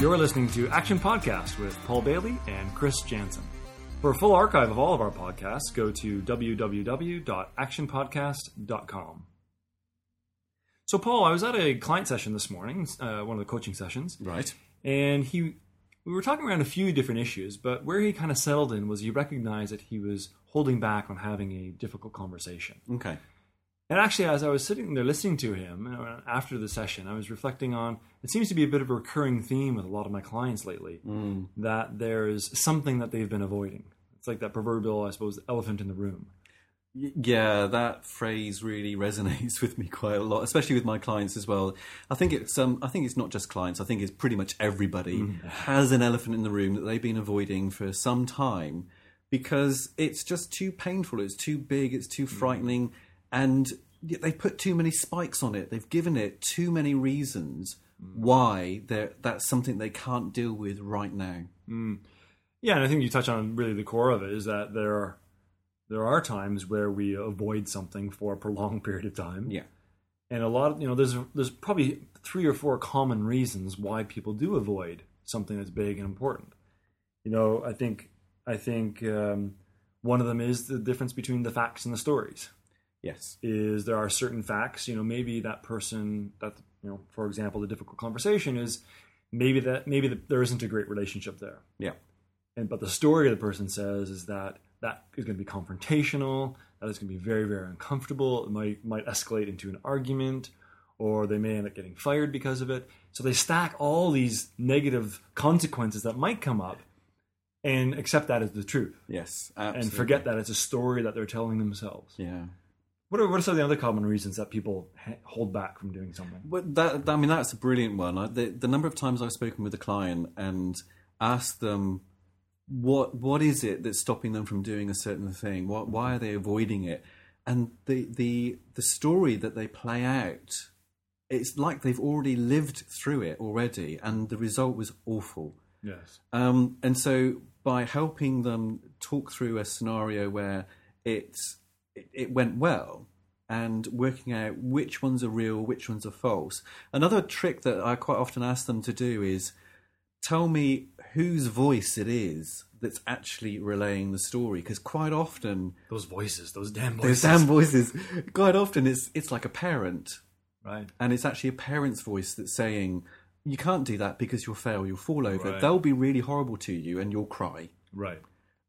You're listening to Action Podcast with Paul Bailey and Chris Jansen. For a full archive of all of our podcasts, go to www.actionpodcast.com. So, Paul, I was at a client session this morning, uh, one of the coaching sessions, Right. and he we were talking around a few different issues, but where he kind of settled in was he recognized that he was holding back on having a difficult conversation. Okay. And actually, as I was sitting there listening to him uh, after the session, I was reflecting on it seems to be a bit of a recurring theme with a lot of my clients lately that there's something that they've been avoiding. It's like that proverbial, I suppose, elephant in the room. Yeah, that phrase really resonates with me quite a lot, especially with my clients as well. I think it's um, I think it's not just clients. I think it's pretty much everybody has an elephant in the room that they've been avoiding for some time because it's just too painful. It's too big. It's too frightening, and yet they put too many spikes on it. They've given it too many reasons why that's something they can't deal with right now. Yeah, and I think you touch on really the core of it is that there are there are times where we avoid something for a prolonged period of time. Yeah. and a lot of you know there's there's probably three or four common reasons why people do avoid something that's big and important you know i think i think um, one of them is the difference between the facts and the stories Yes. is there are certain facts you know maybe that person that you know for example the difficult conversation is maybe that maybe the, there isn't a great relationship there Yeah. and but the story the person says is that that is going to be confrontational that is going to be very very uncomfortable it might might escalate into an argument or they may end up getting fired because of it so they stack all these negative consequences that might come up and accept that as the truth Yes. and forget that it's a story that they're telling themselves Yeah. What are, what are some of the other common reasons that people hold back from doing something Well, that, I mean, that's a brilliant one. I, the, the number of times I've spoken with a client and asked them, what what is it that's stopping them from doing a certain thing? What, why are they avoiding it? And the, the the story that they play out, it's like they've already lived through it already, and the result was awful. yes Um, and so by helping them talk through a scenario where it's, it, it went well and working out which ones are real, which ones are false. Another trick that I quite often ask them to do is tell me whose voice it is that's actually relaying the story. Because quite often, those voices those damn voices those damn voices, quite often it's, it's like a parent right and it's actually a parent's voice that's saying, "You can't do that because you'll fail. You'll fall over. Right. They'll be really horrible to you, and you'll cry." right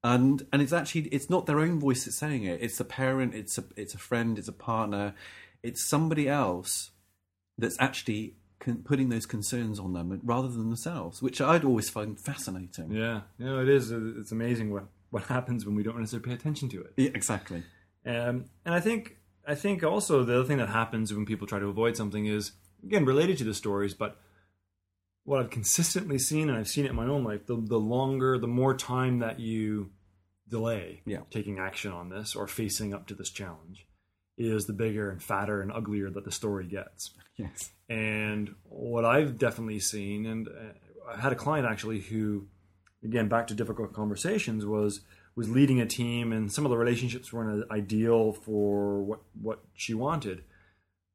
And and it's actually it's not their own voice that's saying it. It's a parent. It's a it's a friend. It's a partner. It's somebody else that's actually con- putting those concerns on them rather than themselves, which I'd always find fascinating. Yeah, you know, it is. It's amazing what what happens when we don't necessarily pay attention to it. Yeah, exactly. Um, and I think I think also the other thing that happens when people try to avoid something is again related to the stories, but what I've consistently seen, and I've seen it in my own life, the the longer, the more time that you delay Yeah. taking action on this or facing up to this challenge, is the bigger and fatter and uglier that the story gets. Yes. And what I've definitely seen, and uh, I had a client actually who, again, back to difficult conversations, was was leading a team, and some of the relationships weren't ideal for what what she wanted.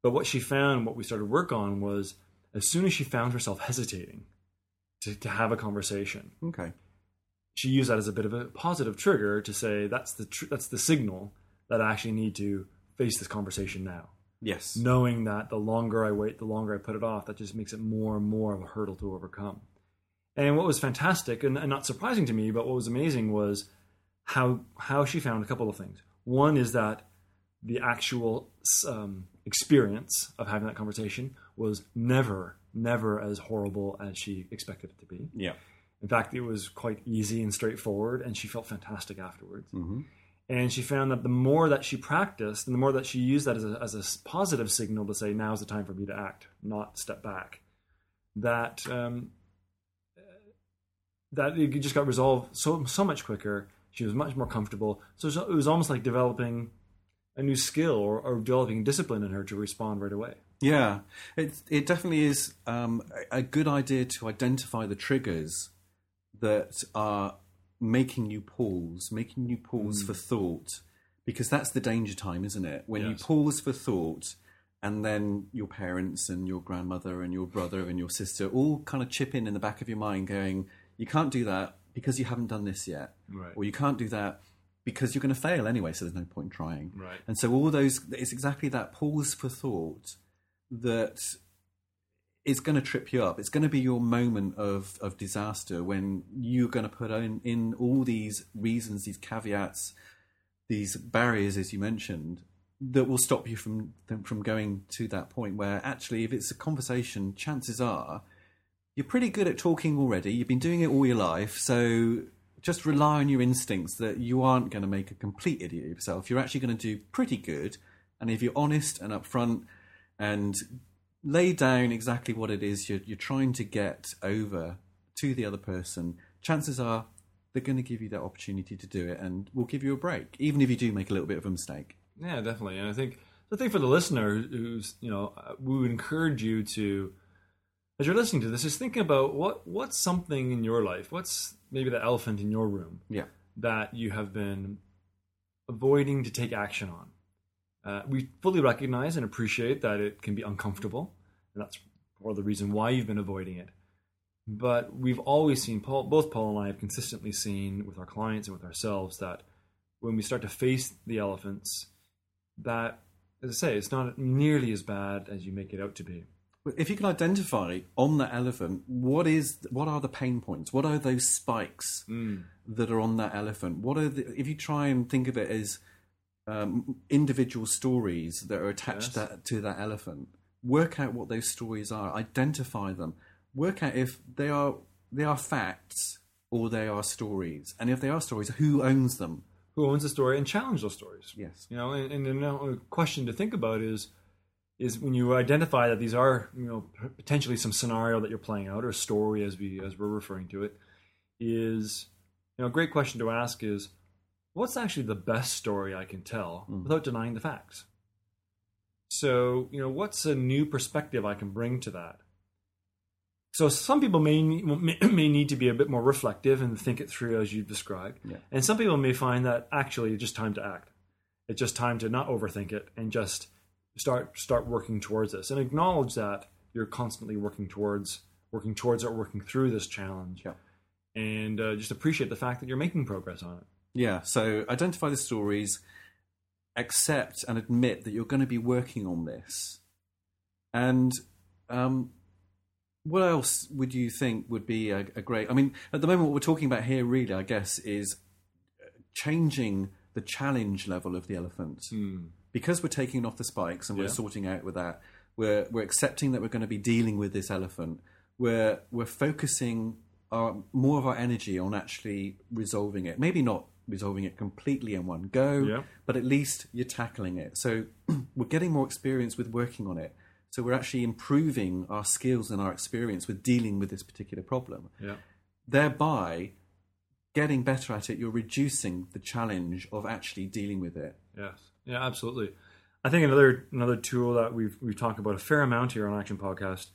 But what she found, what we started work on, was as soon as she found herself hesitating to, to have a conversation, Okay. she used that as a bit of a positive trigger to say that's the tr- that's the signal that I actually need to face this conversation now Yes. knowing that the longer I wait, the longer I put it off, that just makes it more and more of a hurdle to overcome. And what was fantastic and, and not surprising to me, but what was amazing was how how she found a couple of things. One is that the actual um, experience of having that conversation was never, never as horrible as she expected it to be. Yeah. In fact, it was quite easy and straightforward, and she felt fantastic afterwards. hmm And she found that the more that she practiced and the more that she used that as a, as a positive signal to say, now's the time for me to act, not step back, that um, that it just got resolved so so much quicker. She was much more comfortable. So it was almost like developing a new skill or, or developing discipline in her to respond right away. Yeah, it it definitely is um, a good idea to identify the triggers that are making you pause, making you pause for thought, because that's the danger time, isn't it? When you pause for thought, and then your parents and your grandmother and your brother and your sister all kind of chip in in the back of your mind, going, "You can't do that because you haven't done this yet, Right. or you can't do that." Because you're going to fail anyway, so there's no point in trying. Right. And so all those, it's exactly that pause for thought that is going to trip you up. It's going to be your moment of, of disaster when you're going to put in, in all these reasons, these caveats, these barriers, as you mentioned, that will stop you from from going to that point where actually, if it's a conversation, chances are you're pretty good at talking already. You've been doing it all your life, so just rely on your instincts that you aren't going to make a complete idiot of yourself. You're actually going to do pretty good, and if you're honest and upfront and lay down exactly what it is you're, you're trying to get over to the other person, chances are they're going to give you that opportunity to do it and will give you a break, even if you do make a little bit of a mistake. Yeah, definitely. And I think the thing for the listener who's, you know, uh, we would encourage you to, as you're listening to this, is thinking about what what's something in your life, what's maybe the elephant in your room Yeah. that you have been avoiding to take action on. Uh, we fully recognize and appreciate that it can be uncomfortable, and that's part of the reason why you've been avoiding it. But we've always seen, Paul, both Paul and I have consistently seen with our clients and with ourselves that when we start to face the elephants, that, as I say, it's not nearly as bad as you make it out to be. If you can identify on the elephant, what is what are the pain points? What are those spikes that are on that elephant? What are the, if you try and think of it as um, individual stories that are attached Yes. that, to that elephant? Work out what those stories are. Identify them. Work out if they are they are facts or they are stories, and if they are stories, who owns them? Who owns the story and challenge those stories? Yes. You know, and, and another question to think about is is when you identify that these are you know potentially some scenario that you're playing out or story as we as we're referring to it is you know a great question to ask is what's actually the best story I can tell mm. without denying the facts. So you know what's a new perspective I can bring to that. So some people may may may need to be a bit more reflective and think it through as you've described, Yeah. and some people may find that actually it's just time to act. It's just time to not overthink it and just start start working towards this and acknowledge that you're constantly working towards working towards or working through this challenge, Yeah. and uh, just appreciate the fact that you're making progress on it. Yeah, so identify the stories, accept and admit that you're going to be working on this. And um, what else would you think would be a, a great? I mean, at the moment, what we're talking about here, really, I guess, is changing the challenge level of the elephant. Because we're taking off the spikes and we're Yeah. sorting out with that, we're, we're accepting that we're going to be dealing with this elephant. We're, we're focusing our, more of our energy on actually resolving it. Maybe not resolving it completely in one go, Yeah. but at least you're tackling it. So we're getting more experience with working on it. So we're actually improving our skills and our experience with dealing with this particular problem. Yeah. Thereby, getting better at it, you're reducing the challenge of actually dealing with it. Yes. Yeah, absolutely. I think another another tool that we've we've talked about a fair amount here on Action Podcast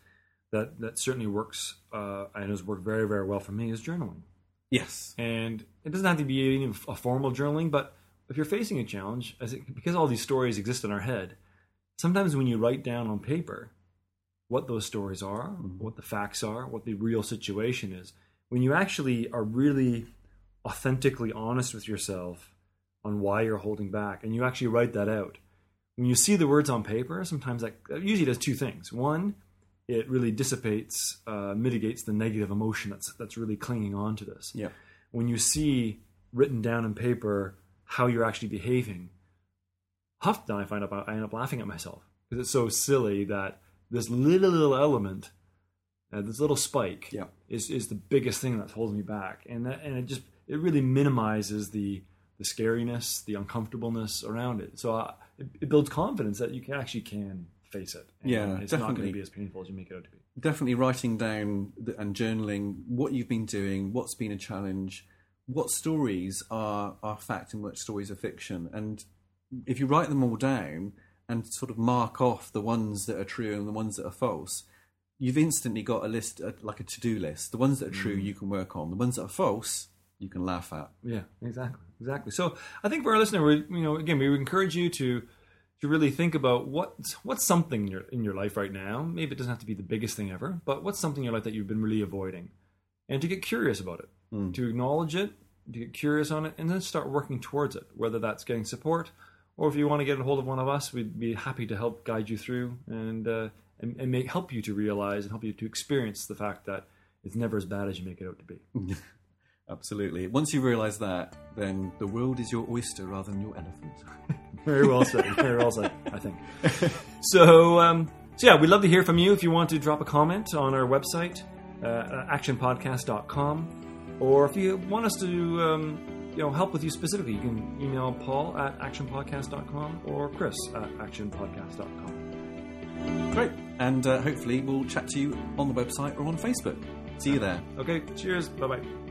that that certainly works uh, and has worked very very well for me is journaling. Yes. And it doesn't have to be a formal journaling, but if you're facing a challenge, as it, because all these stories exist in our head, sometimes when you write down on paper what those stories are, what the facts are, what the real situation is, when you actually are really authentically honest with yourself on why you're holding back, and you actually write that out, when you see the words on paper, sometimes that that usually does two things. One, it really dissipates, uh, mitigates the negative emotion that's that's really clinging on to this Yeah. when you see written down in paper how you're actually behaving, often I find out I end up laughing at myself because it's so silly that this little little element, uh, this little spike, Yeah. is is the biggest thing that's holding me back, and that, and it just it really minimizes the the scariness, the uncomfortableness around it. So uh, it, it builds confidence that you can actually can face it. Yeah, it's not going to be as painful as you make it out to be. Definitely writing down and journaling what you've been doing, what's been a challenge, what stories are, are fact and what stories are fiction. And if you write them all down and sort of mark off the ones that are true and the ones that are false, you've instantly got a list, uh, like a to do list. The ones that are true, you can work on. The ones that are false, you can laugh at. Yeah, exactly, exactly. So I think for our listener, we, you know, again, we would encourage you to to really think about what what's something in your, in your life right now. Maybe it doesn't have to be the biggest thing ever, but what's something in your life that you've been really avoiding, and to get curious about it, Hmm. to acknowledge it, to get curious on it, and then start working towards it. Whether that's getting support, or if you want to get a hold of one of us, we'd be happy to help guide you through and uh, and, and make help you to realize and help you to experience the fact that it's never as bad as you make it out to be. Absolutely. Once you realise that, then the world is your oyster rather than your elephant. Very well said. Very well said. I think. So, um, so yeah, we'd love to hear from you. If you want to drop a comment on our website, uh, actionpodcast.com, or if you want us to, um, you know, help with you specifically, you can email Paul at actionpodcast.com or Chris at actionpodcast.com. Great. And uh, hopefully we'll chat to you on the website or on Facebook. See you there. Okay. Cheers. Bye bye.